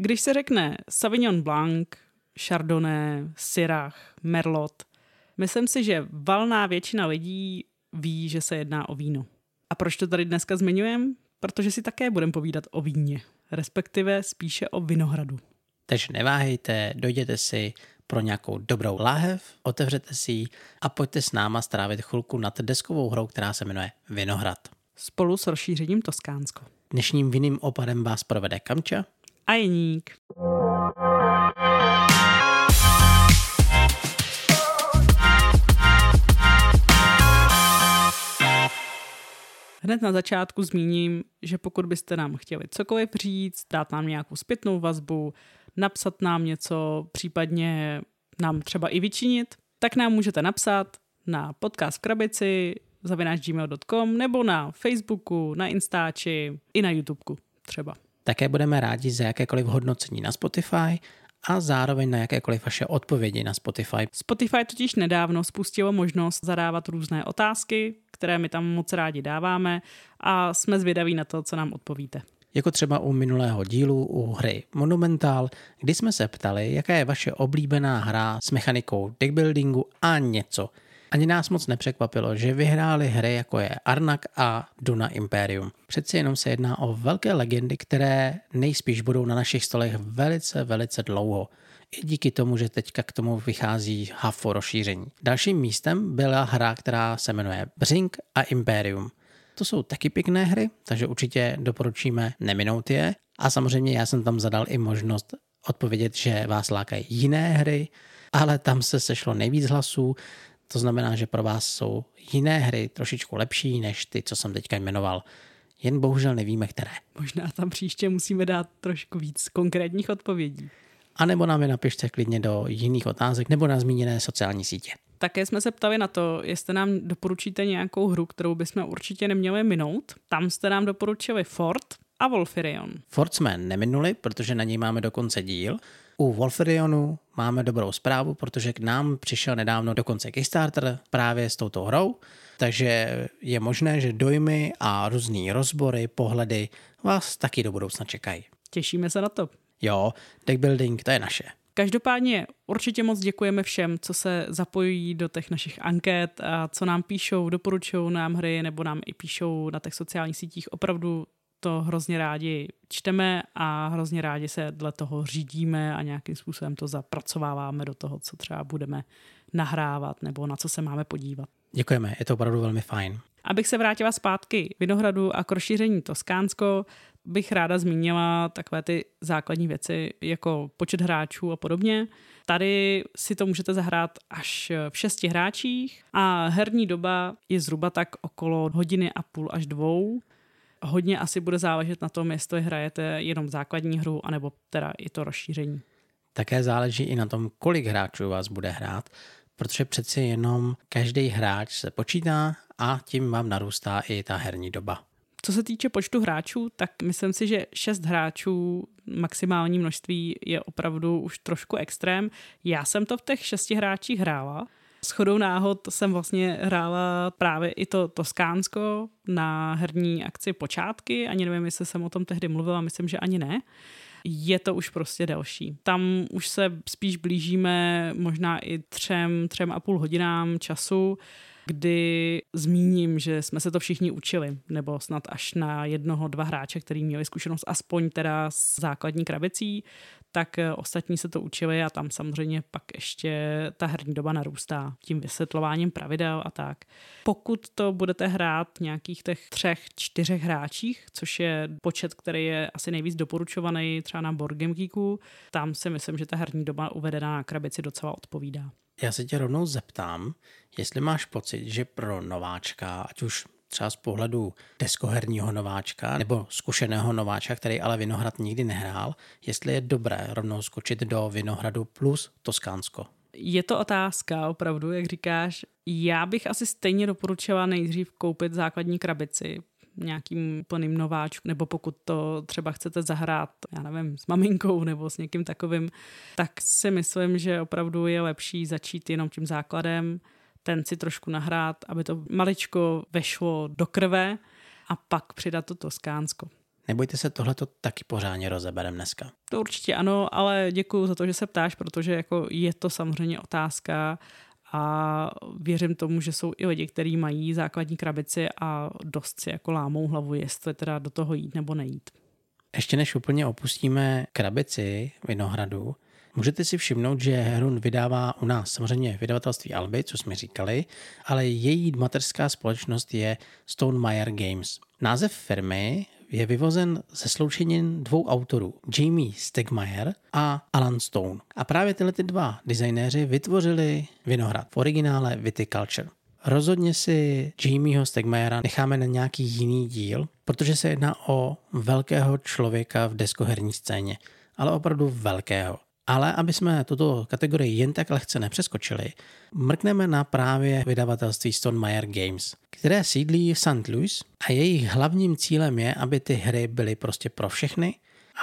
Když se řekne Sauvignon Blanc, Chardonnay, Syrah, Merlot, myslím si, že valná většina lidí ví, že se jedná o víno. A proč to tady dneska zmiňujem? Protože si také budeme povídat o víně, respektive spíše o vinohradu. Takže neváhejte, dojděte si pro nějakou dobrou láhev, otevřete si ji a pojďte s náma strávit chvilku nad deskovou hrou, která se jmenuje Vinohrad. Spolu s rozšířením Toskánsko. Dnešním vinným opadem vás provede Kamča a Jeník. Hned na začátku zmíním, že pokud byste nám chtěli cokoliv říct, dát nám nějakou zpětnou vazbu, napsat nám něco, případně nám třeba i vyčinit, tak nám můžete napsat na podcast v krabici zavináčgmail.com nebo na Facebooku, na Instači i na YouTubeku třeba. Také budeme rádi za jakékoliv hodnocení na Spotify a zároveň na jakékoliv vaše odpovědi na Spotify. Spotify totiž nedávno spustilo možnost zadávat různé otázky, které my tam moc rádi dáváme a jsme zvědaví na to, co nám odpovíte. Jako třeba u minulého dílu u hry Monumental, kdy jsme se ptali, jaká je vaše oblíbená hra s mechanikou deckbuildingu a něco – ani nás moc nepřekvapilo, že vyhráli hry jako je Arnak a Duna Imperium. Přeci jenom se jedná o velké legendy, které nejspíš budou na našich stolech velice, velice dlouho. I díky tomu, že teďka k tomu vychází HAFO rozšíření. Dalším místem byla hra, která se jmenuje Brink a Imperium. To jsou taky pěkné hry, takže určitě doporučíme neminout je. A samozřejmě já jsem tam zadal i možnost odpovědět, že vás lákají jiné hry, ale tam se sešlo nejvíc hlasů, to znamená, že pro vás jsou jiné hry trošičku lepší než ty, co jsem teďka jmenoval. Jen bohužel nevíme, které. Možná tam příště musíme dát trošku víc konkrétních odpovědí. A nebo nám je napište klidně do jiných otázek nebo na zmíněné sociální sítě. Také jsme se ptali na to, jestli nám doporučíte nějakou hru, kterou bychom určitě neměli minout. Tam jste nám doporučili Fort a Wolfirion. Fort jsme neminuli, protože na něj máme dokonce díl. U Wolferionu máme dobrou zprávu, protože k nám přišel nedávno dokonce Kickstarter právě s touto hrou, takže je možné, že dojmy a různý rozbory, pohledy vás taky do budoucna čekají. Těšíme se na to. Jo, deck building, to je naše. Každopádně určitě moc děkujeme všem, co se zapojují do těch našich anket a co nám píšou, doporučují nám hry nebo nám i píšou na těch sociálních sítích. Opravdu to hrozně rádi čteme a hrozně rádi se dle toho řídíme a nějakým způsobem to zapracováváme do toho, co třeba budeme nahrávat nebo na co se máme podívat. Děkujeme, je to opravdu velmi fajn. Abych se vrátila zpátky Vinohradu a k rozšíření Toskánsko, bych ráda zmínila takové ty základní věci jako počet hráčů a podobně. Tady si to můžete zahrát až v šesti hráčích a herní doba je zhruba tak okolo hodiny a půl až dvou hodně asi bude záležet na tom, jestli hrajete jenom základní hru, anebo teda i to rozšíření. Také záleží i na tom, kolik hráčů vás bude hrát, protože přeci jenom každý hráč se počítá a tím vám narůstá i ta herní doba. Co se týče počtu hráčů, tak myslím si, že šest hráčů maximální množství je opravdu už trošku extrém. Já jsem to v těch šesti hráčích hrála, s chodou náhod jsem vlastně hrála právě i to Toskánsko na herní akci Počátky, ani nevím, jestli jsem o tom tehdy mluvila, myslím, že ani ne. Je to už prostě delší. Tam už se spíš blížíme možná i třem, třem a půl hodinám času, kdy zmíním, že jsme se to všichni učili, nebo snad až na jednoho, dva hráče, který měli zkušenost aspoň teda s základní krabicí, tak eh, ostatní se to učili a tam samozřejmě pak ještě ta herní doba narůstá tím vysvětlováním pravidel a tak. Pokud to budete hrát nějakých těch třech, čtyřech hráčích, což je počet, který je asi nejvíc doporučovaný třeba na Board Game Geeku, tam si myslím, že ta herní doba uvedená na krabici docela odpovídá. Já se tě rovnou zeptám, jestli máš pocit, že pro nováčka, ať už třeba z pohledu deskoherního nováčka nebo zkušeného nováčka, který ale Vinohrad nikdy nehrál, jestli je dobré rovnou skočit do Vinohradu plus Toskánsko. Je to otázka, opravdu, jak říkáš. Já bych asi stejně doporučila nejdřív koupit základní krabici, nějakým plným nováčku, nebo pokud to třeba chcete zahrát, já nevím, s maminkou nebo s někým takovým, tak si myslím, že opravdu je lepší začít jenom tím základem, ten si trošku nahrát, aby to maličko vešlo do krve a pak přidat to Toskánsko. Nebojte se, tohleto taky pořádně rozeberem dneska. To určitě ano, ale děkuji za to, že se ptáš, protože jako je to samozřejmě otázka a věřím tomu, že jsou i lidi, kteří mají základní krabici a dost si jako lámou hlavu, jestli teda do toho jít nebo nejít. Ještě než úplně opustíme krabici Vinohradu, Můžete si všimnout, že Herun vydává u nás samozřejmě vydavatelství Alby, co jsme říkali, ale její mateřská společnost je Stonemeyer Games. Název firmy je vyvozen ze sloučenin dvou autorů, Jamie Stegmaier a Alan Stone. A právě tyhle ty dva designéři vytvořili Vinohrad v originále Viticulture. Rozhodně si Jamieho Stegmajera necháme na nějaký jiný díl, protože se jedná o velkého člověka v deskoherní scéně, ale opravdu velkého. Ale aby jsme tuto kategorii jen tak lehce nepřeskočili, mrkneme na právě vydavatelství Stone Meyer Games, které sídlí v St. Louis a jejich hlavním cílem je, aby ty hry byly prostě pro všechny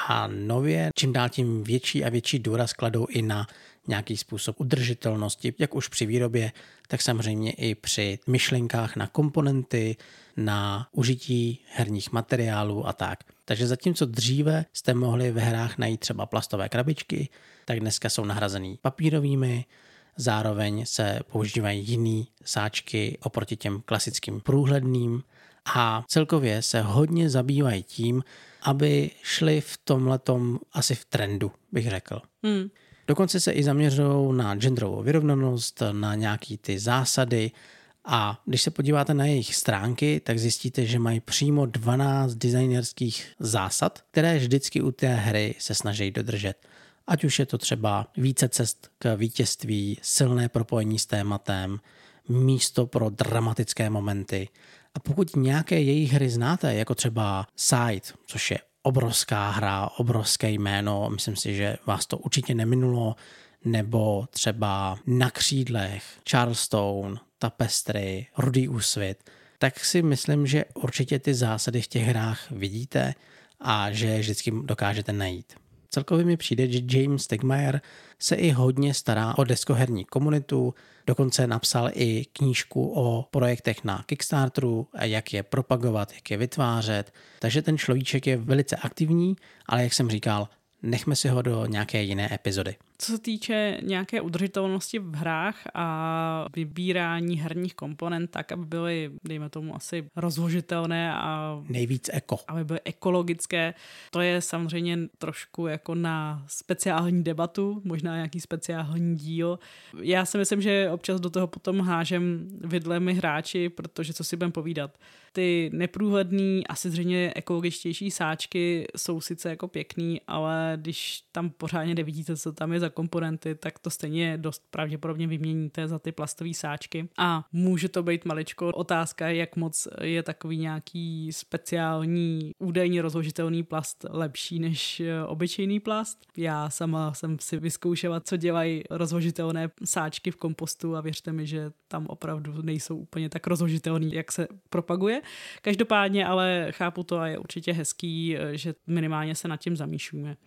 a nově čím dál tím větší a větší důraz kladou i na nějaký způsob udržitelnosti, jak už při výrobě, tak samozřejmě i při myšlenkách na komponenty, na užití herních materiálů a tak. Takže zatímco dříve jste mohli ve hrách najít třeba plastové krabičky, tak dneska jsou nahrazený papírovými, zároveň se používají jiný sáčky oproti těm klasickým průhledným a celkově se hodně zabývají tím, aby šli v tomhletom asi v trendu, bych řekl. Hmm. Dokonce se i zaměřují na genderovou vyrovnanost, na nějaký ty zásady a když se podíváte na jejich stránky, tak zjistíte, že mají přímo 12 designerských zásad, které vždycky u té hry se snaží dodržet. Ať už je to třeba více cest k vítězství, silné propojení s tématem, místo pro dramatické momenty. A pokud nějaké jejich hry znáte, jako třeba Side, což je obrovská hra, obrovské jméno, myslím si, že vás to určitě neminulo, nebo třeba Na křídlech, Charleston, Tapestry, Rudý úsvit, tak si myslím, že určitě ty zásady v těch hrách vidíte a že vždycky dokážete najít. Celkově mi přijde, že James Stegmaier se i hodně stará o deskoherní komunitu, dokonce napsal i knížku o projektech na Kickstarteru jak je propagovat, jak je vytvářet. Takže ten človíček je velice aktivní, ale jak jsem říkal, nechme si ho do nějaké jiné epizody. Co se týče nějaké udržitelnosti v hrách a vybírání herních komponent tak, aby byly, dejme tomu, asi rozložitelné a nejvíc eko. Aby byly ekologické, to je samozřejmě trošku jako na speciální debatu, možná nějaký speciální díl. Já si myslím, že občas do toho potom hážem vidlemi hráči, protože co si budem povídat. Ty neprůhledný, asi zřejmě ekologičtější sáčky jsou sice jako pěkný, ale když tam pořádně nevidíte, co tam je za komponenty, tak to stejně dost pravděpodobně vyměníte za ty plastové sáčky. A může to být maličko otázka, jak moc je takový nějaký speciální údajně rozložitelný plast lepší než eh, obyčejný plast. Já sama jsem si vyzkoušela, co dělají rozložitelné sáčky v kompostu a věřte mi, že tam opravdu nejsou úplně tak rozložitelný, jak se propaguje. Každopádně ale chápu to a je určitě hezký, eh, že minimálně se nad tím zamýšlíme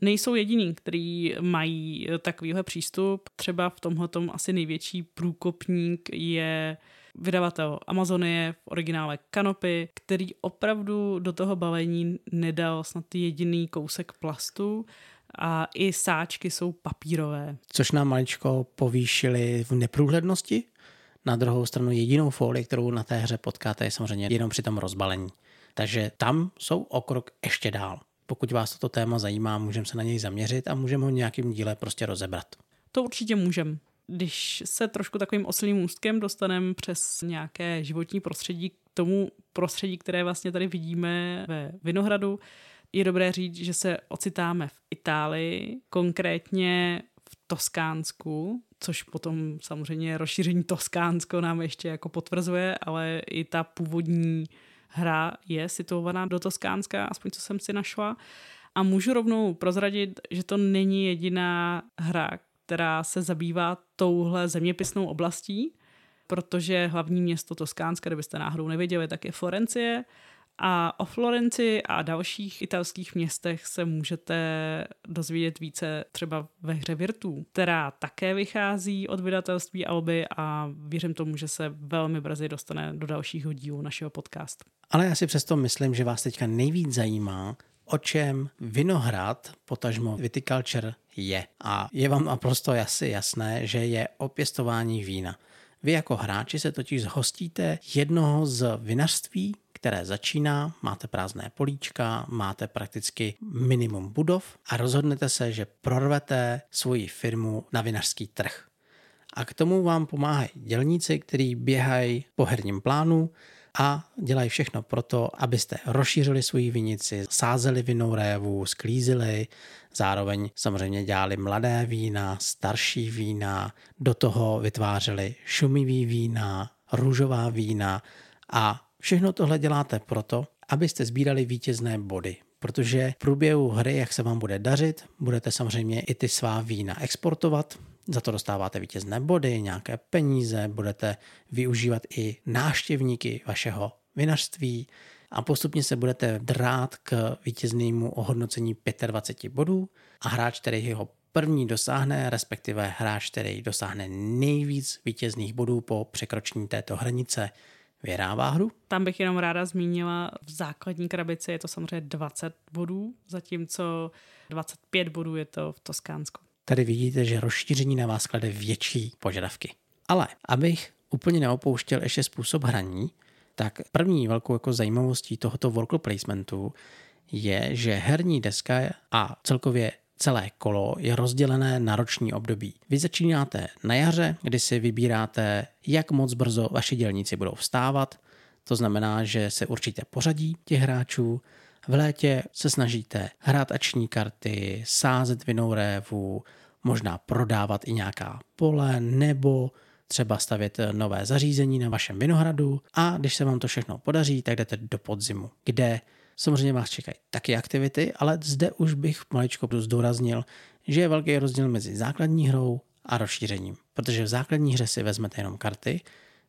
nejsou jediní, kteří mají takovýhle přístup. Třeba v tomhle asi největší průkopník je vydavatel Amazonie v originále Kanopy, který opravdu do toho balení nedal snad jediný kousek plastu a i sáčky jsou papírové. Což nám maličko povýšili v neprůhlednosti. Na druhou stranu jedinou folii, kterou na té hře potkáte, je samozřejmě jenom při tom rozbalení. Takže tam jsou o krok ještě dál. Pokud vás toto téma zajímá, můžeme se na něj zaměřit a můžeme ho nějakým díle prostě rozebrat. To určitě můžeme. Když se trošku takovým oslým ústkem dostaneme přes nějaké životní prostředí k tomu prostředí, které vlastně tady vidíme ve Vinohradu, je dobré říct, že se ocitáme v Itálii, konkrétně v Toskánsku, což potom samozřejmě rozšíření Toskánsko nám ještě jako potvrzuje, ale i ta původní hra je situovaná do Toskánska, aspoň co jsem si našla. A můžu rovnou prozradit, že to není jediná hra, která se zabývá touhle zeměpisnou oblastí, protože hlavní město Toskánska, kdybyste náhodou nevěděli, tak je Florencie A o Florenci a dalších italských městech se můžete dozvědět více třeba ve hře Virtu, která také vychází od vydatelství Alby a věřím tomu, že se velmi brzy dostane do dalšího dílu našeho podcastu. Ale já si přesto myslím, že vás teďka nejvíc zajímá, o čem Vinohrad, potažmo Viticulture, je. A je vám naprosto asi jasné, že je o pěstování vína. Vy jako hráči se totiž zhostíte jednoho z vinařství, které začíná, máte prázdné políčka, máte prakticky minimum budov a rozhodnete se, že prorvete svoji firmu na vinařský trh. A k tomu vám pomáhají dělníci, kteří běhají po herním plánu, a dělají všechno proto, abyste rozšířili svoji vinici, sázeli vinou révu, sklízili, zároveň samozřejmě dělali mladé vína, starší vína, do toho vytvářeli šumivý vína, růžová vína a všechno tohle děláte proto, abyste sbírali vítězné body, protože v průběhu hry, jak se vám bude dařit, budete samozřejmě i ty svá vína exportovat, za to dostáváte vítězné body, nějaké peníze, budete využívat i náštěvníky vašeho vinařství a postupně se budete drát k vítěznému ohodnocení 25 bodů a hráč, který ho první dosáhne, respektive hráč, který dosáhne nejvíc vítězných bodů po překročení této hranice, vyhrává hru. Tam bych jenom ráda zmínila, v základní krabici je to samozřejmě 20 bodů, zatímco 25 bodů je to v Toskánsku. Tady vidíte, že rozšíření na vás klade větší požadavky. Ale abych úplně neopouštěl ještě způsob hraní, tak první velkou jako zajímavostí tohoto worker placementu je, že herní deska a celkově celé kolo je rozdělené na roční období. Vy začínáte na jaře, kdy si vybíráte, jak moc brzo vaši dělníci budou vstávat, to znamená, že se určitě pořadí těch hráčů, v létě se snažíte hrát ační karty, sázet vinou révu, možná prodávat i nějaká pole nebo třeba stavět nové zařízení na vašem vinohradu. A když se vám to všechno podaří, tak jdete do podzimu, kde samozřejmě vás čekají taky aktivity, ale zde už bych maličko zdůraznil, že je velký rozdíl mezi základní hrou a rozšířením, protože v základní hře si vezmete jenom karty,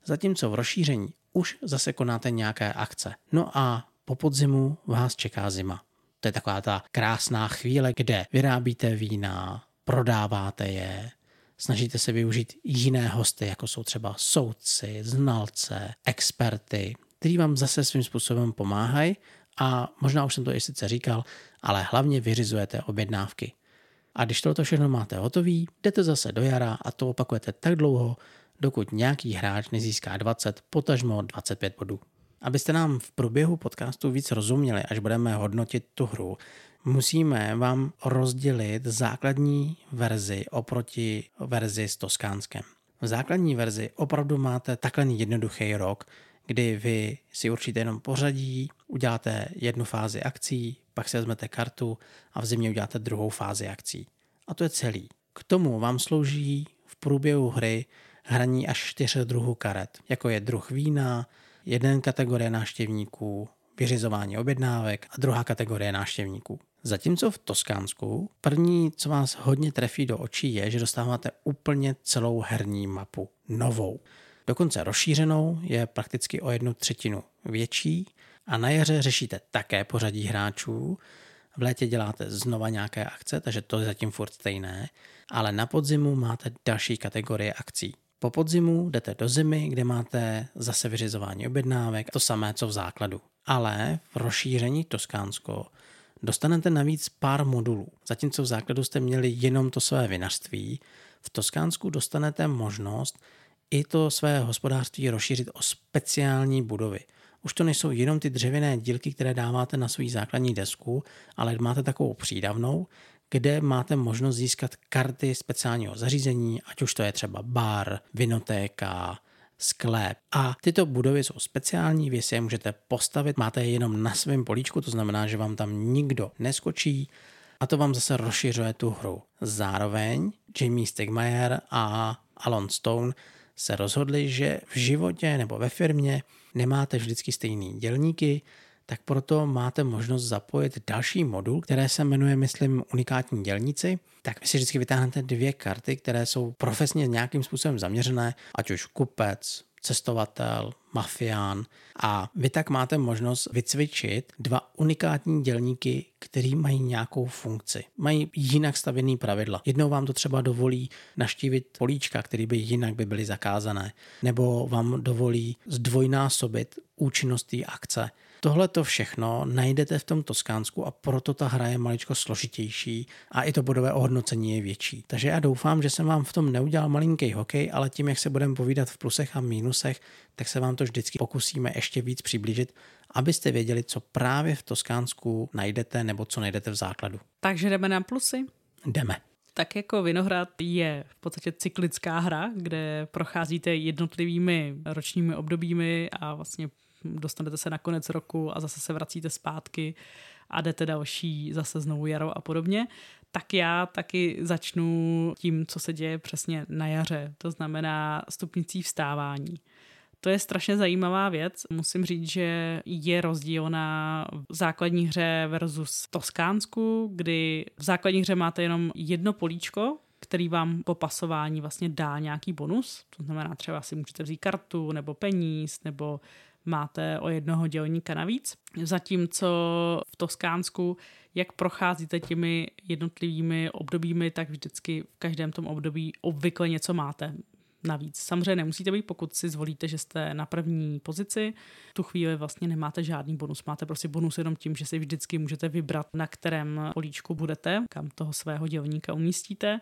zatímco v rozšíření už zase konáte nějaké akce. No a po podzimu vás čeká zima. To je taková ta krásná chvíle, kde vyrábíte vína, prodáváte je, snažíte se využít jiné hosty, jako jsou třeba soudci, znalce, experty, kteří vám zase svým způsobem pomáhají a možná už jsem to i sice říkal, ale hlavně vyřizujete objednávky. A když toto všechno máte hotový, jdete zase do jara a to opakujete tak dlouho, dokud nějaký hráč nezíská 20, potažmo 25 bodů. Abyste nám v průběhu podcastu víc rozuměli, až budeme hodnotit tu hru, musíme vám rozdělit základní verzi oproti verzi s Toskánskem. V základní verzi opravdu máte takhle jednoduchý rok, kdy vy si určíte jenom pořadí, uděláte jednu fázi akcí, pak si vezmete kartu a v zimě uděláte druhou fázi akcí. A to je celý. K tomu vám slouží v průběhu hry hraní až čtyř druhů karet, jako je druh vína, jeden kategorie návštěvníků, vyřizování objednávek a druhá kategorie návštěvníků. Zatímco v Toskánsku první, co vás hodně trefí do očí, je, že dostáváte úplně celou herní mapu, novou. Dokonce rozšířenou je prakticky o jednu třetinu větší a na jaře řešíte také pořadí hráčů, v létě děláte znova nějaké akce, takže to je zatím furt stejné, ale na podzimu máte další kategorie akcí. Po podzimu jdete do zimy, kde máte zase vyřizování objednávek, to samé co v základu. Ale v rozšíření Toskánsko dostanete navíc pár modulů. Zatímco v základu jste měli jenom to své vinařství, v Toskánsku dostanete možnost i to své hospodářství rozšířit o speciální budovy. Už to nejsou jenom ty dřevěné dílky, které dáváte na svou základní desku, ale máte takovou přídavnou, kde máte možnost získat karty speciálního zařízení, ať už to je třeba bar, vinotéka, sklep. A tyto budovy jsou speciální, vy si je můžete postavit, máte je jenom na svém políčku, to znamená, že vám tam nikdo neskočí a to vám zase rozšiřuje tu hru. Zároveň Jamie Stegmaier a Alon Stone se rozhodli, že v životě nebo ve firmě nemáte vždycky stejný dělníky, tak proto máte možnost zapojit další modul, které se jmenuje, myslím, unikátní dělníci. Tak vy si vždycky vytáhnete dvě karty, které jsou profesně nějakým způsobem zaměřené, ať už kupec, cestovatel, mafián a vy tak máte možnost vycvičit dva unikátní dělníky, kteří mají nějakou funkci. Mají jinak stavěný pravidla. Jednou vám to třeba dovolí naštívit políčka, které by jinak by byly zakázané, nebo vám dovolí zdvojnásobit účinnost té akce. Tohle to všechno najdete v tom Toskánsku a proto ta hra je maličko složitější a i to bodové ohodnocení je větší. Takže já doufám, že jsem vám v tom neudělal malinký hokej, ale tím, jak se budeme povídat v plusech a mínusech, tak se vám to vždycky pokusíme ještě víc přiblížit, abyste věděli, co právě v Toskánsku najdete nebo co najdete v základu. Takže jdeme na plusy? Jdeme. Tak jako Vinohrad je v podstatě cyklická hra, kde procházíte jednotlivými ročními obdobími a vlastně dostanete se na konec roku a zase se vracíte zpátky a jdete další zase znovu jaro a podobně, tak já taky začnu tím, co se děje přesně na jaře, to znamená stupnicí vstávání. To je strašně zajímavá věc. Musím říct, že je rozdíl na základní hře versus Toskánsku, kdy v základní hře máte jenom jedno políčko, který vám po pasování vlastně dá nějaký bonus. To znamená, třeba si můžete vzít kartu nebo peníz nebo máte o jednoho dělníka navíc. Zatímco v Toskánsku, jak procházíte těmi jednotlivými obdobími, tak vždycky v každém tom období obvykle něco máte navíc. Samozřejmě nemusíte být, pokud si zvolíte, že jste na první pozici. V tu chvíli vlastně nemáte žádný bonus. Máte prostě bonus jenom tím, že si vždycky můžete vybrat, na kterém políčku budete, kam toho svého dělníka umístíte.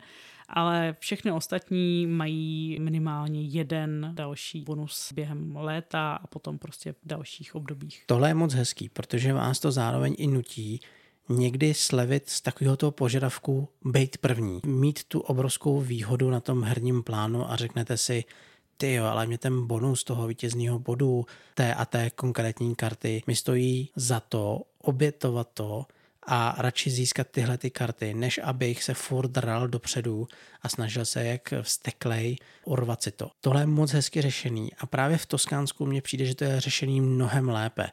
Ale všechny ostatní mají minimálně jeden další bonus během léta a potom prostě v dalších obdobích. Tohle je moc hezký, protože vás to zároveň i nutí někdy slevit z takového toho požadavku být první, mít tu obrovskou výhodu na tom herním plánu a řeknete si, ty jo, ale mě ten bonus toho vítězného bodu té a té konkrétní karty mi stojí za to obětovat to a radši získat tyhle ty karty, než abych se furt dral dopředu a snažil se jak vsteklej urvat si to. Tohle je moc hezky řešený a právě v Toskánsku mně přijde, že to je řešený mnohem lépe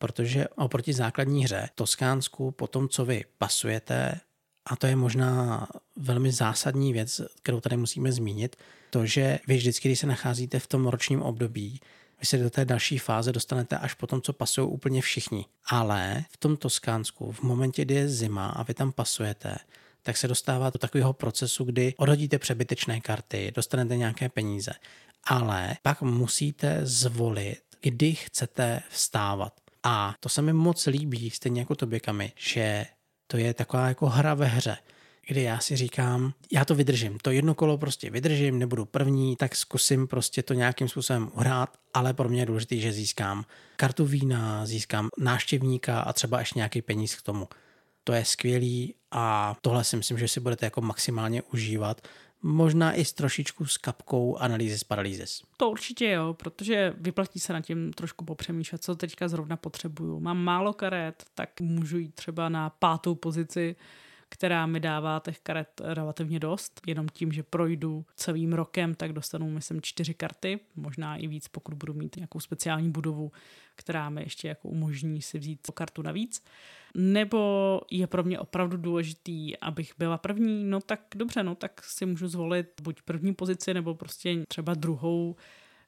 protože oproti základní hře Toskánsku po tom, co vy pasujete, a to je možná velmi zásadní věc, kterou tady musíme zmínit, to, že vy vždycky, když se nacházíte v tom ročním období, vy se do té další fáze dostanete až po tom, co pasují úplně všichni. Ale v tom Toskánsku, v momentě, kdy je zima a vy tam pasujete, tak se dostává do takového procesu, kdy odhodíte přebytečné karty, dostanete nějaké peníze. Ale pak musíte zvolit, kdy chcete vstávat. A to se mi moc líbí, stejně jako tobě, Kami, že to je taková jako hra ve hře, kdy já si říkám, já to vydržím, to jedno kolo prostě vydržím, nebudu první, tak zkusím prostě to nějakým způsobem uhrát, ale pro mě je důležité, že získám kartu vína, získám náštěvníka a třeba ještě nějaký peníz k tomu. To je skvělý a tohle si myslím, že si budete jako maximálně užívat, možná i s trošičku s kapkou analýzy z paralýzis. To určitě jo, protože vyplatí se na tím trošku popřemýšlet, co teďka zrovna potřebuju. Mám málo karet, tak můžu jít třeba na pátou pozici, která mi dává těch karet relativně dost. Jenom tím, že projdu celým rokem, tak dostanu, myslím, čtyři karty, možná i víc, pokud budu mít nějakou speciální budovu, která mi ještě jako umožní si vzít kartu navíc nebo je pro mě opravdu důležitý, abych byla první, no tak dobře, no tak si můžu zvolit buď první pozici, nebo prostě třeba druhou,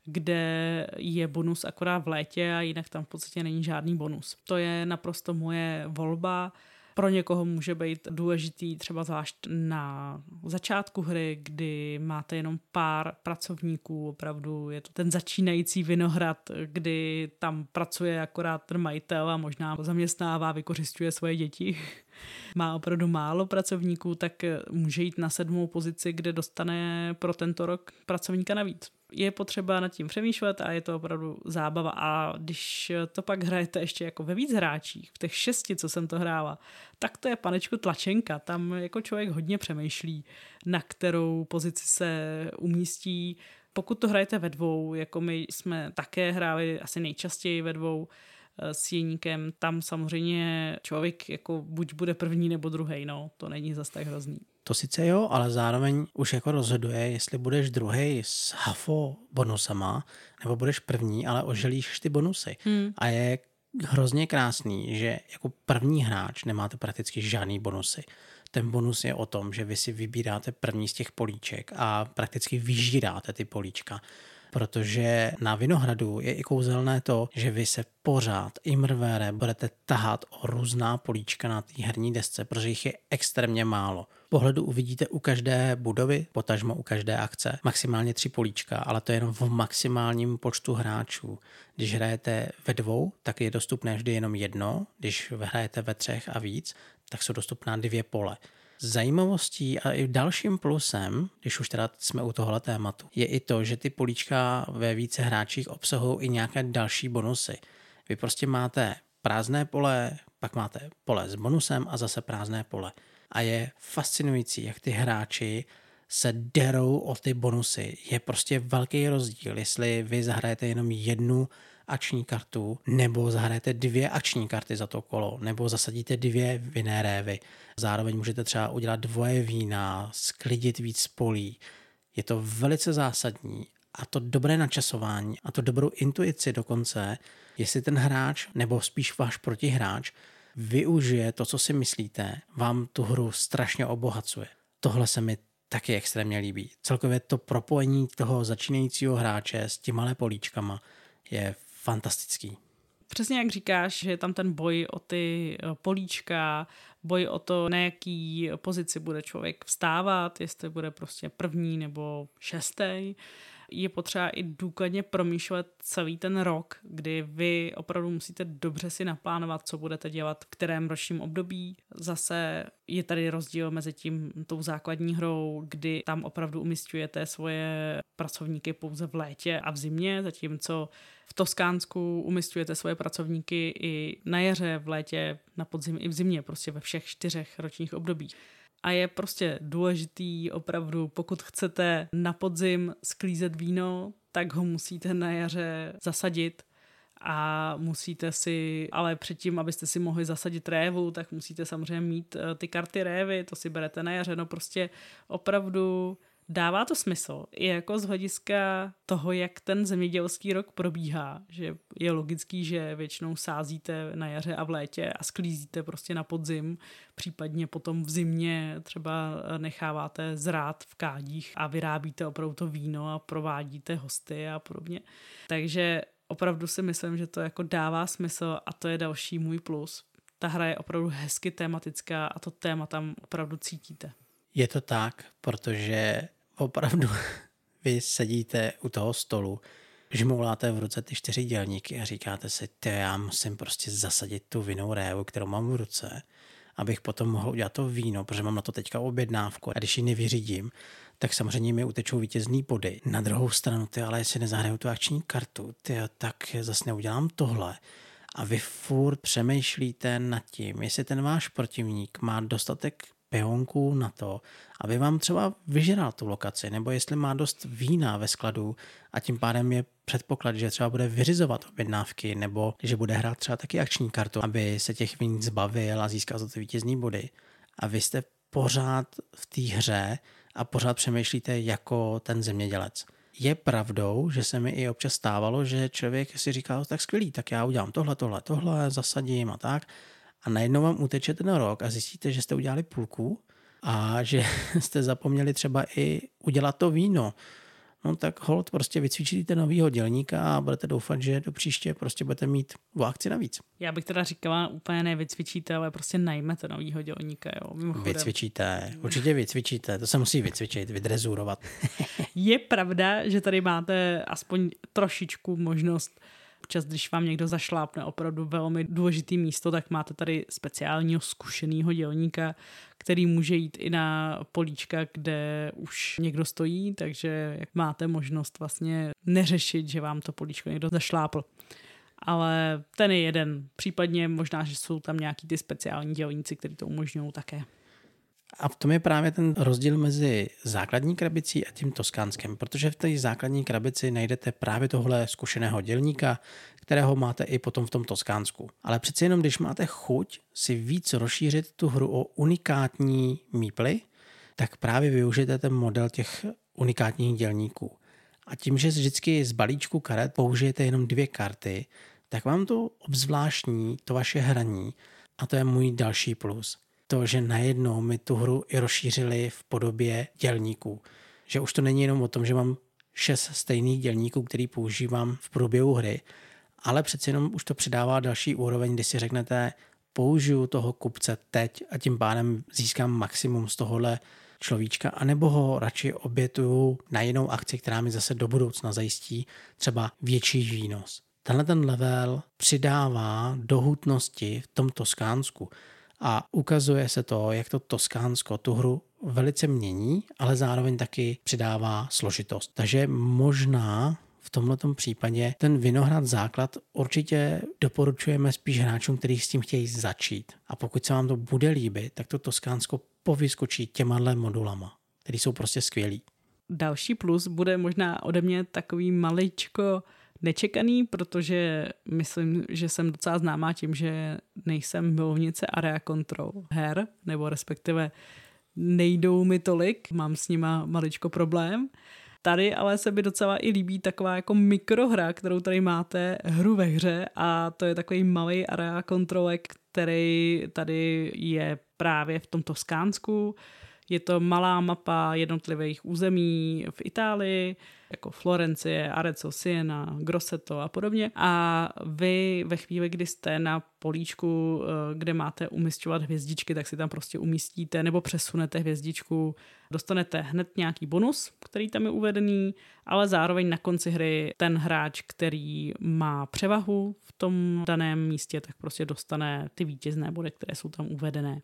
kde je bonus akorát v létě a jinak tam v podstatě není žádný bonus. To je naprosto moje volba pro někoho může být důležitý třeba zvlášť na začátku hry, kdy máte jenom pár pracovníků, opravdu je to ten začínající vinohrad, kdy tam pracuje akorát ten majitel a možná zaměstnává, vykořišťuje svoje děti. Má opravdu málo pracovníků, tak může jít na sedmou pozici, kde dostane pro tento rok pracovníka navíc je potřeba nad tím přemýšlet a je to opravdu zábava. A když to pak hrajete ještě jako ve víc hráčích, v těch šesti, co jsem to hrála, tak to je panečku tlačenka. Tam jako člověk hodně přemýšlí, na kterou pozici se umístí. Pokud to hrajete ve dvou, jako my jsme také hráli asi nejčastěji ve dvou, eh, s jeníkem, tam samozřejmě člověk jako buď bude první nebo druhý, no, to není zas tak hrozný. To sice jo, ale zároveň už jako rozhoduje, jestli budeš druhý s hafo bonusama, nebo budeš první, ale oželíš ty bonusy. Hmm. A je hrozně krásný, že jako první hráč nemáte prakticky žádný bonusy. Ten bonus je o tom, že vy si vybíráte první z těch políček a prakticky vyžíráte ty políčka. protože na Vinohradu je i kouzelné to, že vy se pořád i mrvére budete tahat o různá políčka na té herní desce, protože jich je extrémně málo. Pohledu uvidíte u každé budovy, potažmo u každé akce, maximálně tři políčka, ale to je jenom v maximálním počtu hráčů. Když hrajete ve dvou, tak je dostupné vždy jenom jedno, když hrajete ve třech a víc, tak jsou dostupná dvě pole. Zajímavostí a i dalším plusem, když už teda jsme u tohohle tématu, je i to, že ty políčka ve více hráčích obsahují i nějaké další bonusy. Vy prostě máte prázdné pole, pak máte pole s bonusem a zase prázdné pole. A je fascinující, jak ty hráči se derou o ty bonusy. Je prostě velký rozdíl, jestli vy zahrajete jenom jednu akční kartu, nebo zahrajete dvě akční karty za to kolo, nebo zasadíte dvě vinné révy. Zároveň můžete třeba udělat dvoje vína, sklidit víc polí. Je to velice zásadní a to dobré načasování a to dobrou intuici dokonce, jestli ten hráč, nebo spíš váš protihráč, využije to, co si myslíte, vám tu hru strašně obohacuje. Tohle se mi taky extrémně líbí. Celkově to propojení toho začínajícího hráče s těma políčkama je fantastický. Přesně jak říkáš, že je tam ten boj o ty eh, políčka, boj o to, na jaký pozici bude člověk vstávat, jestli bude prostě první nebo šestý je potřeba i důkladně promýšlet celý ten rok, kdy vy opravdu musíte dobře si naplánovat, co budete dělat v kterém ročním období. Zase je tady rozdíl mezi tím tou základní hrou, kdy tam opravdu umistujete svoje pracovníky pouze v létě a v zimě, zatímco v Toskánsku umistujete svoje pracovníky i na jaře, v létě, na podzim i v zimě, prostě ve všech čtyřech ročních obdobích a je prostě důležitý opravdu, pokud chcete na podzim sklízet víno, tak ho musíte na jaře zasadit. A musíte si, ale předtím, abyste si mohli zasadit révu, tak musíte samozřejmě mít eh, ty karty révy, to si berete na jaře, no prostě opravdu dává to smysl. I jako z hlediska toho, jak ten zemědělský rok probíhá, že je logický, že většinou sázíte na jaře a v létě a sklízíte prostě na podzim, případně potom v zimě třeba necháváte zrát v kádích a vyrábíte opravdu to víno a provádíte hosty a podobně. Takže opravdu si myslím, že to jako dává smysl a to je další můj plus. Ta hra je opravdu hezky tematická a to téma tam opravdu cítíte. Je to tak, protože opravdu vy sedíte u toho stolu, žmouláte v ruce ty čtyři dělníky a říkáte si, ty já musím prostě zasadit tu vinou révu, kterou mám v ruce, abych potom mohl udělat to víno, protože mám na to teďka objednávku a když ji nevyřídím, tak samozřejmě mi utečou vítězný body. Na druhou stranu, ty ale jestli nezahraju tu akční kartu, ty tak zase neudělám tohle. A vy furt přemýšlíte nad tím, jestli ten váš protivník má dostatek pehonků na to, aby vám třeba vyžral tu lokaci, nebo jestli má dost vína ve skladu a tím pádem je předpoklad, že třeba bude vyřizovat objednávky, nebo že bude hrát třeba taky akční kartu, aby se těch vín zbavil a získal za to vítězný body. A vy jste pořád v té hře a pořád přemýšlíte jako ten zemědělec. Je pravdou, že se mi i občas stávalo, že člověk si říkal, tak skvělý, tak já udělám tohle, tohle, tohle, zasadím a tak a najednou vám uteče ten rok a zjistíte, že jste udělali půlku a že jste zapomněli třeba i udělat to víno. No tak hold, prostě vycvičíte novýho dělníka a budete doufat, že do příště prostě budete mít v akci navíc. Já bych teda říkala, úplně nevycvičíte, ale prostě najmete novýho dělníka. Jo, mimochodem. Vycvičíte, určitě vycvičíte, to se musí vycvičit, vydrezurovat. Je pravda, že tady máte aspoň trošičku možnost občas, když vám někdo zašlápne opravdu velmi důležitý místo, tak máte tady speciálního zkušeného dělníka, který může jít i na políčka, kde už někdo stojí, takže máte možnost vlastně neřešit, že vám to políčko někdo zašlápl ale ten je jeden. Případně možná, že jsou tam nějaký ty speciální dělníci, kteří to umožňují také. A v tom je právě ten rozdíl mezi základní krabicí a tím toskánskem, protože v té základní krabici najdete právě tohle zkušeného dělníka, kterého máte i potom v tom Toskánsku. Ale přeci jenom, když máte chuť si víc rozšířit tu hru o unikátní míply, tak právě využijete ten model těch unikátních dělníků. A tím, že vždycky z balíčku karet použijete jenom dvě karty, tak vám to obzvláštní, to vaše hraní, a to je můj další plus to, že najednou mi tu hru i rozšířili v podobě dělníků. Že už to není jenom o tom, že mám šest stejných dělníků, který používám v průběhu hry, ale přeci jenom už to přidává další úroveň, kdy si řeknete, použiju toho kupce teď a tím pádem získám maximum z tohohle človíčka, anebo ho radši obětuju na jinou akci, která mi zase do budoucna zajistí třeba větší výnos. Tenhle ten level přidává do hutnosti v tom Toskánsku a ukazuje se to, jak to Toskánsko tu hru velice mění, ale zároveň taky přidává složitost. Takže možná v tomto případě ten Vinohrad základ určitě doporučujeme spíš hráčům, kteří s tím chtějí začít. A pokud se vám to bude líbit, tak to Toskánsko povyskočí těma modulama, které jsou prostě skvělý. Další plus bude možná ode mě takový maličko nečekaný, protože myslím, že jsem docela známá tím, že nejsem milovnice area control her, nebo respektive nejdou mi tolik, mám s nima maličko problém. Tady ale se mi docela i líbí taková jako mikrohra, kterou tady máte, hru ve hře a to je takový malý area kontrolek, který tady je právě v tom Toskánsku. Je to malá mapa jednotlivých území v Itálii, jako Florencie, Arezzo, Siena, Grosseto a podobně. A vy ve chvíli, kdy jste na políčku, eh, kde máte umistovat hvězdičky, tak si tam prostě umístíte nebo přesunete hvězdičku. Dostanete hned nějaký bonus, který tam je uvedený, ale zároveň na konci hry ten hráč, který má převahu v tom daném místě, tak prostě dostane ty vítězné body, které jsou tam uvedené.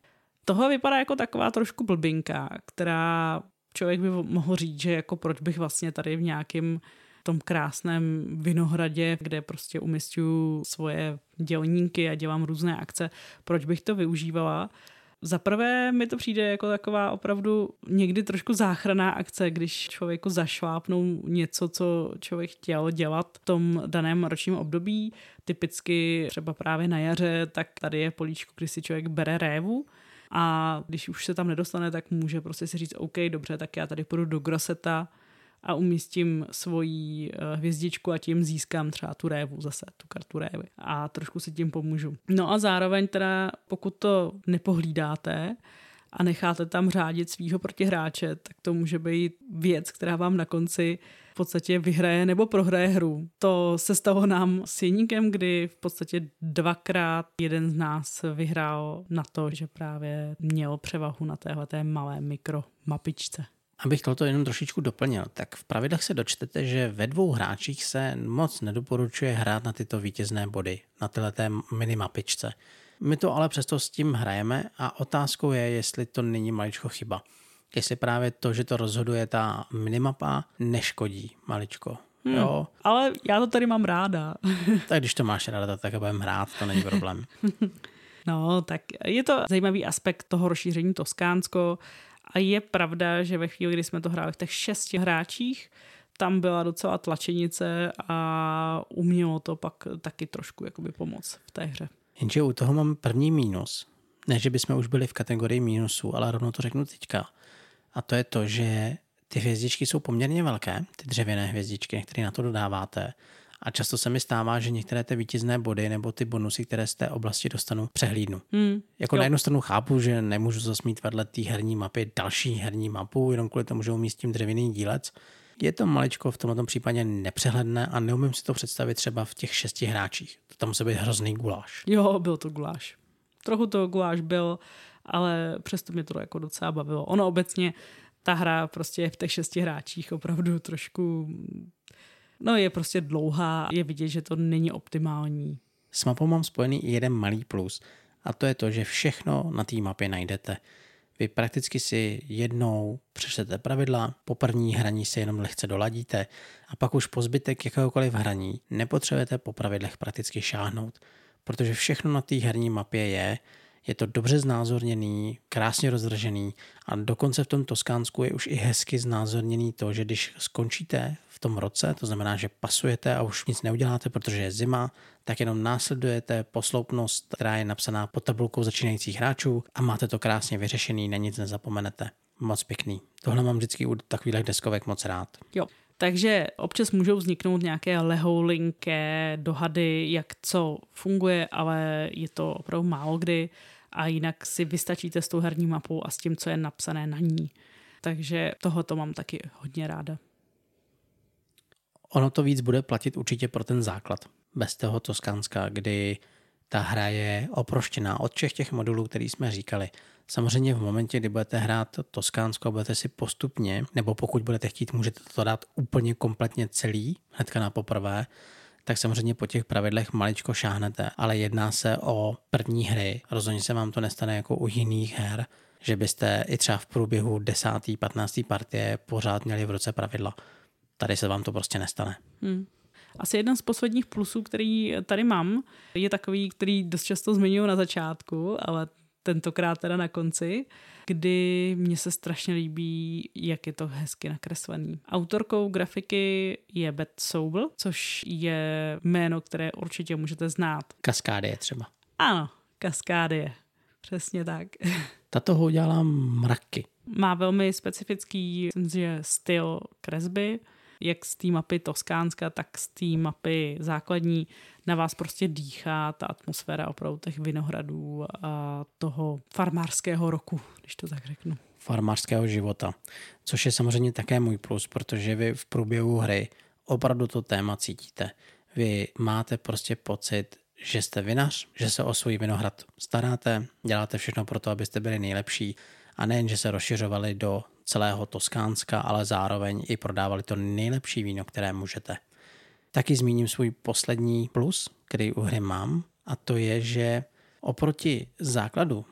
Tohle vypadá jako taková trošku blbinka, která člověk by mohl říct, že jako proč bych vlastně tady v nějakém tom krásném vinohradě, kde prostě umistuju svoje dělníky a dělám různé akce, proč bych to využívala. Za prvé mi to přijde jako taková opravdu někdy trošku záchranná akce, když člověku zašlápnou něco, co člověk chtěl dělat v tom daném ročním období. Typicky třeba právě na jaře, tak tady je políčko, kdy si člověk bere révu a když už se tam nedostane, tak může prostě si říct, OK, dobře, tak já tady půjdu do Groseta a umístím svoji eh, hvězdičku a tím získám třeba tu révu zase, tu kartu révy a trošku si tím pomůžu. No a zároveň teda, pokud to nepohlídáte, a necháte tam řádit svýho protihráče, tak to může být věc, která vám na konci v podstatě vyhraje nebo prohraje hru. To se stalo nám s Jeníkem, kdy v podstatě dvakrát jeden z nás vyhrál na to, že právě měl převahu na téhle malé mikromapičce. Abych toto jenom trošičku doplnil, tak v pravidlech se dočtete, že ve dvou hráčích se moc nedoporučuje hrát na tyto vítězné body, na této minimapičce. My to ale přesto s tím hrajeme a otázkou je, jestli to není maličko chyba. Jestli právě to, že to rozhoduje ta minimapa, neškodí maličko. Hmm, jo. Ale já to tady mám ráda. tak když to máš ráda, tak budeme hrát, to není problém. no, tak je to zajímavý aspekt toho rozšíření Toskánsko a je pravda, že ve chvíli, kdy jsme to hráli v těch šesti hráčích, tam byla docela tlačenice a umělo to pak taky trošku jakoby pomoct v té hře. Jenže u toho mám první mínus. Ne, že bychom už byli v kategorii mínusů, ale rovnou to řeknu teďka. A to je to, že ty hvězdičky jsou poměrně velké, ty dřevěné hvězdičky, které na to dodáváte. A často se mi stává, že některé ty vítězné body nebo ty bonusy, které z té oblasti dostanu, přehlídnu. Hmm, jako jo. na jednu stranu chápu, že nemůžu zasmít vedle té herní mapy další herní mapu, jenom kvůli tomu, že umístím dřevěný dílec. Je to maličko v tomto případě nepřehledné a neumím si to představit třeba v těch šesti hráčích. To tam musí být hrozný guláš. Jo, byl to guláš. Trochu to guláš byl, ale přesto mě to jako docela bavilo. Ono obecně, ta hra prostě je v těch šesti hráčích opravdu trošku, no je prostě dlouhá, je vidět, že to není optimální. S mapou mám spojený i jeden malý plus a to je to, že všechno na té mapě najdete. Vy prakticky si jednou přečtete pravidla, po první hraní si jenom lehce doladíte a pak už po zbytek jakéhokoliv hraní nepotřebujete po pravidlech prakticky šáhnout, protože všechno na té herní mapě je, je to dobře znázorněný, krásně rozržený a dokonce v tom Toskánsku je už i hezky znázorněný to, že když skončíte v tom roce, to znamená, že pasujete a už nic neuděláte, protože je zima, tak jenom následujete posloupnost, která je napsaná pod tabulkou začínajících hráčů a máte to krásně vyřešený, na nic nezapomenete. Moc pěkný. Tohle mám vždycky u takových deskovek moc rád. Jo, takže občas můžou vzniknout nějaké lehoulinké dohady, jak co funguje, ale je to opravdu málo kdy a jinak si vystačíte s tou herní mapou a s tím, co je napsané na ní. Takže tohoto mám taky hodně ráda. Ono to víc bude platit určitě pro ten základ. Bez toho Toskánska, kdy ta hra je oproštěná od všech těch modulů, který jsme říkali. Samozřejmě v momentě, kdy budete hrát Toskánsko budete si postupně, nebo pokud budete chtít, můžete to dát úplně kompletně celý, hnedka na poprvé, tak samozřejmě po těch pravidlech maličko šáhnete, ale jedná se o první hry. Rozhodně se vám to nestane jako u jiných her, že byste i třeba v průběhu 10. 15. partie pořád měli v ruce pravidla. Tady se vám to prostě nestane. Hmm. Asi jeden z posledních plusů, který tady mám, je takový, který dost často zmiňuji na začátku, ale tentokrát teda na konci, kdy mně se strašně líbí, jak je to hezky nakreslený. Autorkou grafiky je Beth Sobel, což je jméno, které určitě můžete znát. Kaskádie třeba. Ano, Kaskádie. Přesně tak. Tato ho udělala mraky. Má velmi specifický že styl kresby, jak z té mapy Toskánska, tak z té mapy základní na vás prostě dýchá ta atmosféra opravdu těch vinohradů a toho farmářského roku, když to tak řeknu. Farmářského života, což je samozřejmě také můj plus, protože vy v průběhu hry opravdu to téma cítíte. Vy máte prostě pocit, že jste vinař, že se o svůj vinohrad staráte, děláte všechno pro to, abyste byli nejlepší a nejen, že se rozšiřovali do celého Toskánska, ale zároveň i prodávali to nejlepší víno, které můžete. Taky zmíním svůj poslední plus, který u hry mám, a to je, že oproti základu,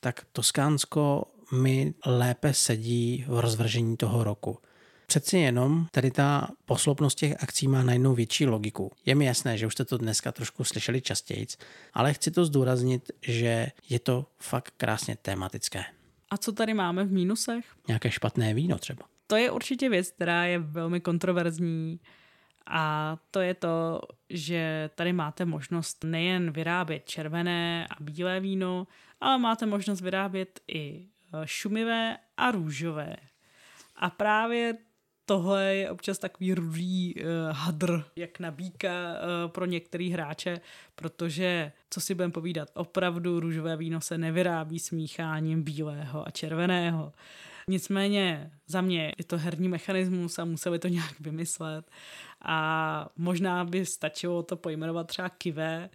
tak Toskánsko mi lépe sedí v rozvržení toho roku. Přeci jenom tady ta poslopnost těch akcí má najednou větší logiku. Je mi jasné, že už jste to dneska trošku slyšeli častěji, ale chci to zdůraznit, že je to fakt krásně tematické. A co tady máme v mínusech? Nějaké špatné víno třeba. To je určitě věc, která je velmi kontroverzní. A to je to, že tady máte možnost nejen vyrábět červené a bílé víno, ale máte možnost vyrábět i eh, šumivé a růžové. A právě tohle je občas takový rudý uh, hadr, jak nabíka uh, pro některý hráče, protože, co si budeme povídat, opravdu růžové víno se nevyrábí smícháním bílého a červeného. Nicméně za mě je to herní mechanismus a museli to nějak vymyslet a možná by stačilo to pojmenovat třeba kivé,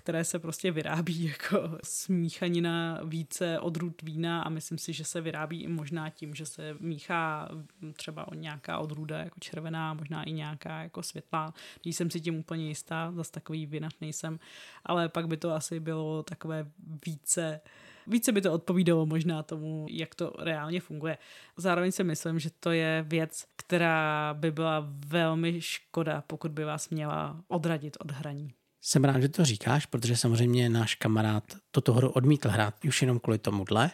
které se prostě vyrábí jako smíchanina více odrůd vína a myslím si, že se vyrábí i možná tím, že se míchá třeba nějaká odrůda jako červená, možná i nějaká jako světlá. Když jsem si tím úplně jistá, zase takový vinař nejsem, ale pak by to asi bylo takové více více by to odpovídalo možná tomu, jak to reálně funguje. Zároveň si myslím, že to je věc, která by byla velmi škoda, pokud by vás měla odradit od hraní. Jsem rád, že to říkáš, protože samozřejmě náš kamarád toto hru odmítl hrát už jenom kvůli tomuhle,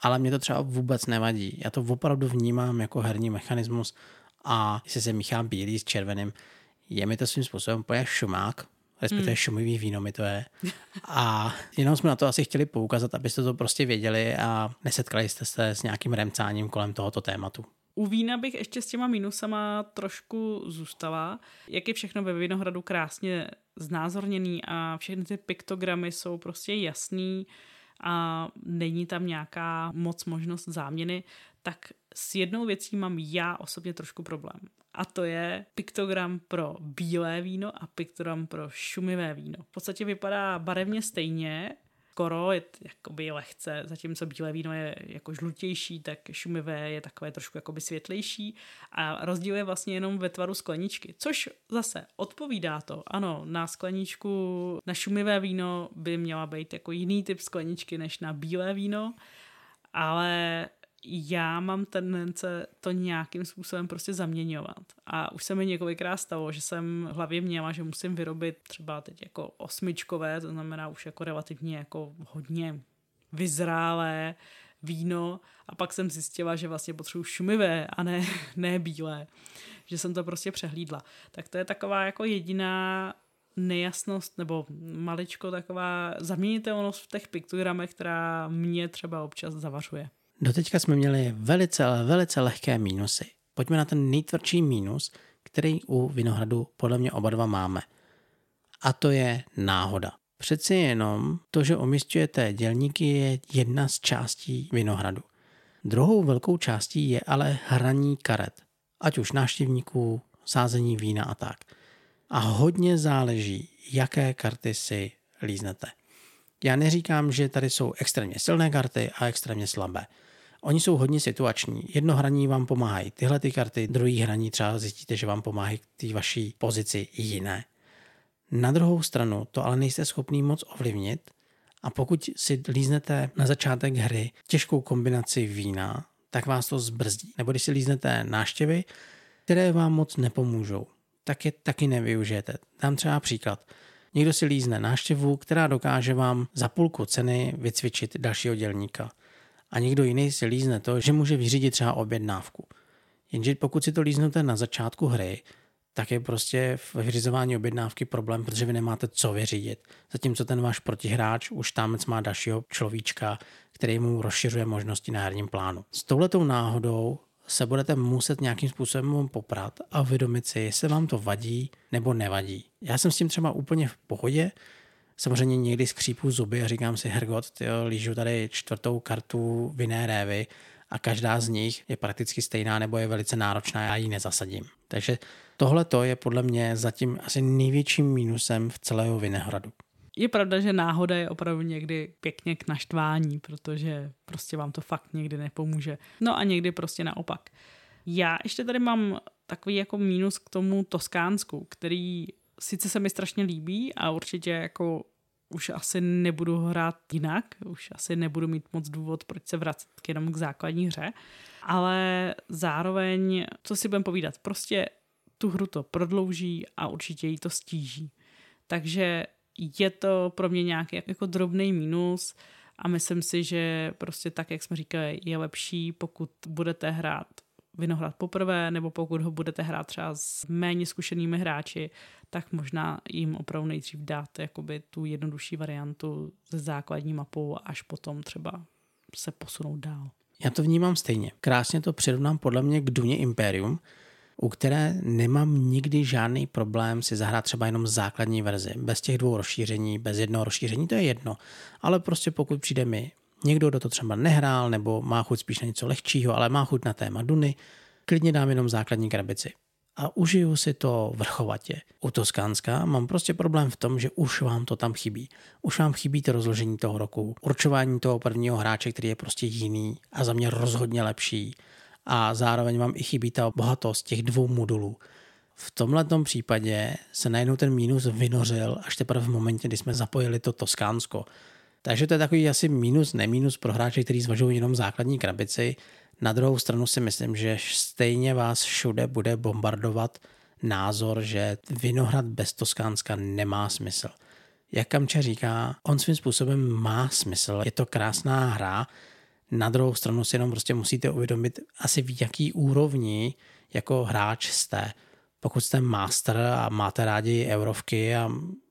ale mě to třeba vůbec nevadí. Já to opravdu vnímám jako herní mechanismus a jestli se míchá bílý s červeným, je mi to svým způsobem úplně šumák, respektive hmm. šumivý víno mi to je. A jenom jsme na to asi chtěli poukázat, abyste to prostě věděli a nesetkali jste se s nějakým remcáním kolem tohoto tématu. U vína bych ještě s těma minusama trošku zůstala. Jak je všechno ve Vinohradu krásně znázorněný a všechny ty piktogramy jsou prostě jasný a není tam nějaká moc možnost záměny, tak s jednou věcí mám já osobně trošku problém. A to je piktogram pro bílé víno a piktogram pro šumivé víno. V podstatě vypadá barevně stejně, skoro, je jakoby lehce, zatímco bílé víno je jako žlutější, tak šumivé je takové trošku jakoby světlejší a rozdíl je vlastně jenom ve tvaru skleničky, což zase odpovídá to. Ano, na skleničku, na šumivé víno by měla být jako jiný typ skleničky než na bílé víno, ale já mám tendence to nějakým způsobem prostě zaměňovat. A už se mi několikrát stalo, že jsem hlavě měla, že musím vyrobit třeba teď jako osmičkové, to znamená už jako relativně jako hodně vyzrálé víno a pak jsem zjistila, že vlastně potřebuji šumivé a ne, ne bílé. Že jsem to prostě přehlídla. Tak to je taková jako jediná nejasnost nebo maličko taková zaměnitelnost v těch piktogramech, která mě třeba občas zavařuje. Doteďka jsme měli velice, velice lehké mínusy. Pojďme na ten nejtvrdší mínus, který u Vinohradu podle mě oba dva máme. A to je náhoda. Přeci jenom to, že umistujete dělníky, je jedna z částí Vinohradu. Druhou velkou částí je ale hraní karet. Ať už návštěvníků, sázení vína a tak. A hodně záleží, jaké karty si líznete. Já neříkám, že tady jsou extrémně silné karty a extrémně slabé. Oni jsou hodně situační. Jedno hraní vám pomáhají tyhle ty karty, druhý hraní třeba zjistíte, že vám pomáhají k té vaší pozici jiné. Na druhou stranu to ale nejste schopný moc ovlivnit a pokud si líznete na začátek hry těžkou kombinaci vína, tak vás to zbrzdí. Nebo když si líznete náštěvy, které vám moc nepomůžou, tak je taky nevyužijete. Dám třeba příklad. Někdo si lízne náštěvu, která dokáže vám za půlku ceny vycvičit dalšího dělníka. A někdo jiný si lízne to, že může vyřídit třeba objednávku. Jenže pokud si to líznete na začátku hry, tak je prostě v vyřizování objednávky problém, protože vy nemáte co vyřídit. Zatímco ten váš protihráč už tam má dalšího človíčka, který mu rozšiřuje možnosti na herním plánu. S touhletou náhodou se budete muset nějakým způsobem poprat a uvědomit si, jestli vám to vadí nebo nevadí. Já jsem s tím třeba úplně v pohodě, samozřejmě někdy skřípu zuby a říkám si, Hergot, tyjo, lížu tady čtvrtou kartu vinné révy a každá z nich je prakticky stejná nebo je velice náročná, já ji nezasadím. Takže tohle to je podle mě zatím asi největším mínusem v celého Vinehradu. Je pravda, že náhoda je opravdu někdy pěkně k naštvání, protože prostě vám to fakt někdy nepomůže. No a někdy prostě naopak. Já ještě tady mám takový jako mínus k tomu Toskánsku, který sice se mi strašně líbí a určitě jako už asi nebudu hrát jinak, už asi nebudu mít moc důvod, proč se vracet jenom k základní hře, ale zároveň, co si budeme povídat, prostě tu hru to prodlouží a určitě jí to stíží. Takže je to pro mě nějaký jako drobný mínus a myslím si, že prostě tak, jak jsme říkali, je lepší, pokud budete hrát Vinohrad poprvé, nebo pokud ho budete hrát třeba s méně zkušenými hráči, tak možná jim opravdu nejdřív dáte jakoby tu jednodušší variantu se základní mapou, až potom třeba se posunout dál. Já to vnímám stejně. Krásně to přirovnám podle mě k Duně Imperium, u které nemám nikdy žádný problém si zahrát třeba jenom základní verzi, bez těch dvou rozšíření, bez jednoho rozšíření, to je jedno. Ale prostě pokud přijde mi někdo, kdo to třeba nehrál, nebo má chuť spíš na něco lehčího, ale má chuť na téma Duny, klidně dám jenom základní krabici. A užiju si to vrchovatě. U Toskánska mám prostě problém v tom, že už vám to tam chybí. Už vám chybí to rozložení toho roku, určování toho prvního hráče, který je prostě jiný a za mě rozhodně lepší a zároveň vám i chybí ta bohatost těch dvou modulů. V tomhle případě se najednou ten mínus vynořil až teprve v momentě, kdy jsme zapojili to Toskánsko. Takže to je takový asi mínus, nemínus pro hráče, kteří zvažují jenom základní krabici. Na druhou stranu si myslím, že stejně vás všude bude bombardovat názor, že Vinohrad bez Toskánska nemá smysl. Jak Kamče říká, on svým způsobem má smysl. Je to krásná hra, na druhou stranu si jenom prostě musíte uvědomit asi v jaký úrovni jako hráč jste. Pokud jste master a máte rádi eurovky a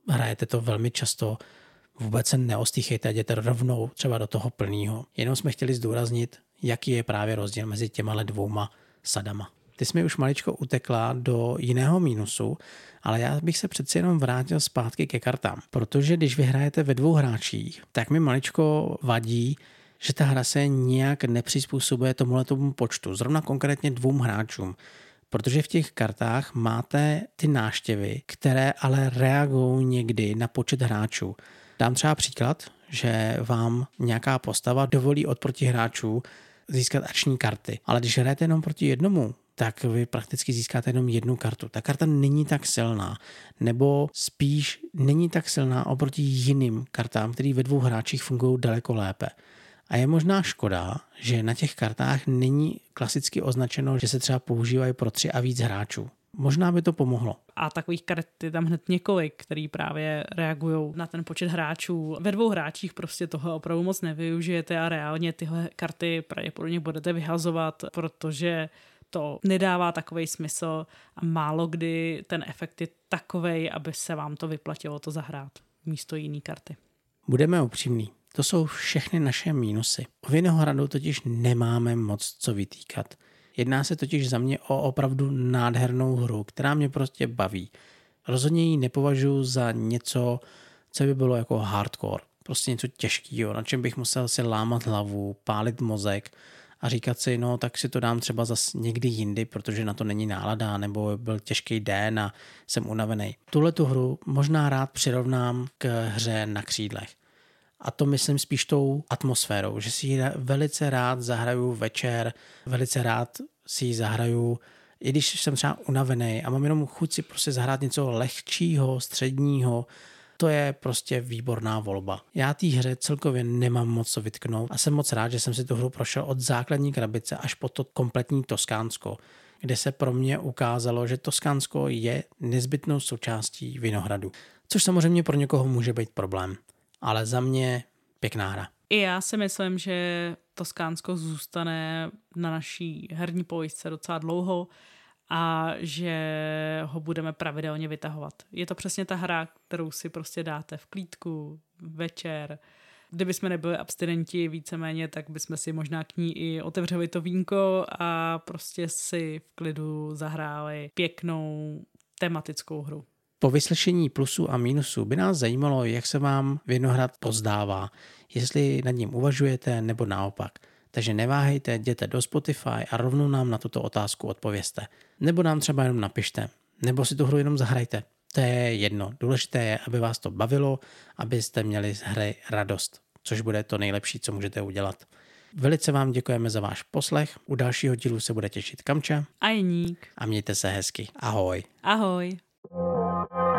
hrajete to velmi často, vůbec se neostýchejte jděte rovnou třeba do toho plného. Jenom jsme chtěli zdůraznit, jaký je právě rozdíl mezi těma dvouma sadama. Ty jsi mi už maličko utekla do jiného mínusu, ale já bych se přeci jenom vrátil zpátky ke kartám. Protože když vyhrajete ve dvou hráčích, tak mi maličko vadí, že ta hra se nějak nepřizpůsobuje tomuhle tomu počtu, zrovna konkrétně dvou hráčům. Protože v těch kartách máte ty náštěvy, které ale reagují někdy na počet hráčů. Dám třeba příklad, že vám nějaká postava dovolí od protihráčů získat akční karty. Ale když hrajete jenom proti jednomu, tak vy prakticky získáte jenom jednu kartu. Ta karta není tak silná, nebo spíš není tak silná oproti jiným kartám, které ve dvou hráčích fungují daleko lépe. A je možná škoda, že na těch kartách není klasicky označeno, že se třeba používají pro tři a víc hráčů. Možná by to pomohlo. A takových karet je tam hned několik, který právě reagují na ten počet hráčů. Ve dvou hráčích prostě toho opravdu moc nevyužijete a reálně tyhle karty pravděpodobně budete vyhazovat, protože to nedává takový smysl a málo kdy ten efekt je takový, aby se vám to vyplatilo to zahrát místo jiný karty. Budeme upřímní. To jsou všechny naše mínusy. O Vinohradu totiž nemáme moc co vytýkat. Jedná se totiž za mě o opravdu nádhernou hru, která mě prostě baví. Rozhodně ji nepovažuji za něco, co by bylo jako hardcore. Prostě něco těžkého, na čem bych musel si lámat hlavu, pálit mozek a říkat si, no tak si to dám třeba zas někdy jindy, protože na to není nálada, nebo byl těžký den a jsem unavený. Tuhle tu hru možná rád přirovnám k hře na křídlech. A to myslím spíš tou atmosférou, že si ji velice rád zahraju večer, velice rád si ji zahraju, i když jsem třeba unavený a mám jenom chuť si prostě zahrát něco lehčího, středního, to je prostě výborná volba. Já té hře celkově nemám moc co vytknout a jsem moc rád, že jsem si tu hru prošel od základní krabice až po to kompletní Toskánsko, kde se pro mě ukázalo, že Toskánsko je nezbytnou součástí Vinohradu, což samozřejmě pro někoho může být problém. Ale za mě pěkná hra. I já si myslím, že Toskánsko zůstane na naší herní pojistce docela dlouho a že ho budeme pravidelně vytahovat. Je to přesně ta hra, kterou si prostě dáte v klídku, večer. Kdyby jsme nebyli abstinenti víceméně, tak bychom si možná k ní i otevřeli to vínko a prostě si v klidu zahráli pěknou tematickou hru. Po vyslyšení plusů a mínusů by nás zajímalo, jak se vám Vinohrad pozdává, jestli nad ním uvažujete nebo naopak. Takže neváhejte, jděte do Spotify a rovnou nám na tuto otázku odpověste. Nebo nám třeba jenom napište, nebo si tu hru jenom zahrajte. To je jedno. Důležité je, aby vás to bavilo, abyste měli z hry radost, což bude to nejlepší, co můžete udělat. Velice vám děkujeme za váš poslech. U dalšího dílu se bude těšit Kamča a Jeník. A mějte se hezky. Ahoj. Ahoj. Thank you.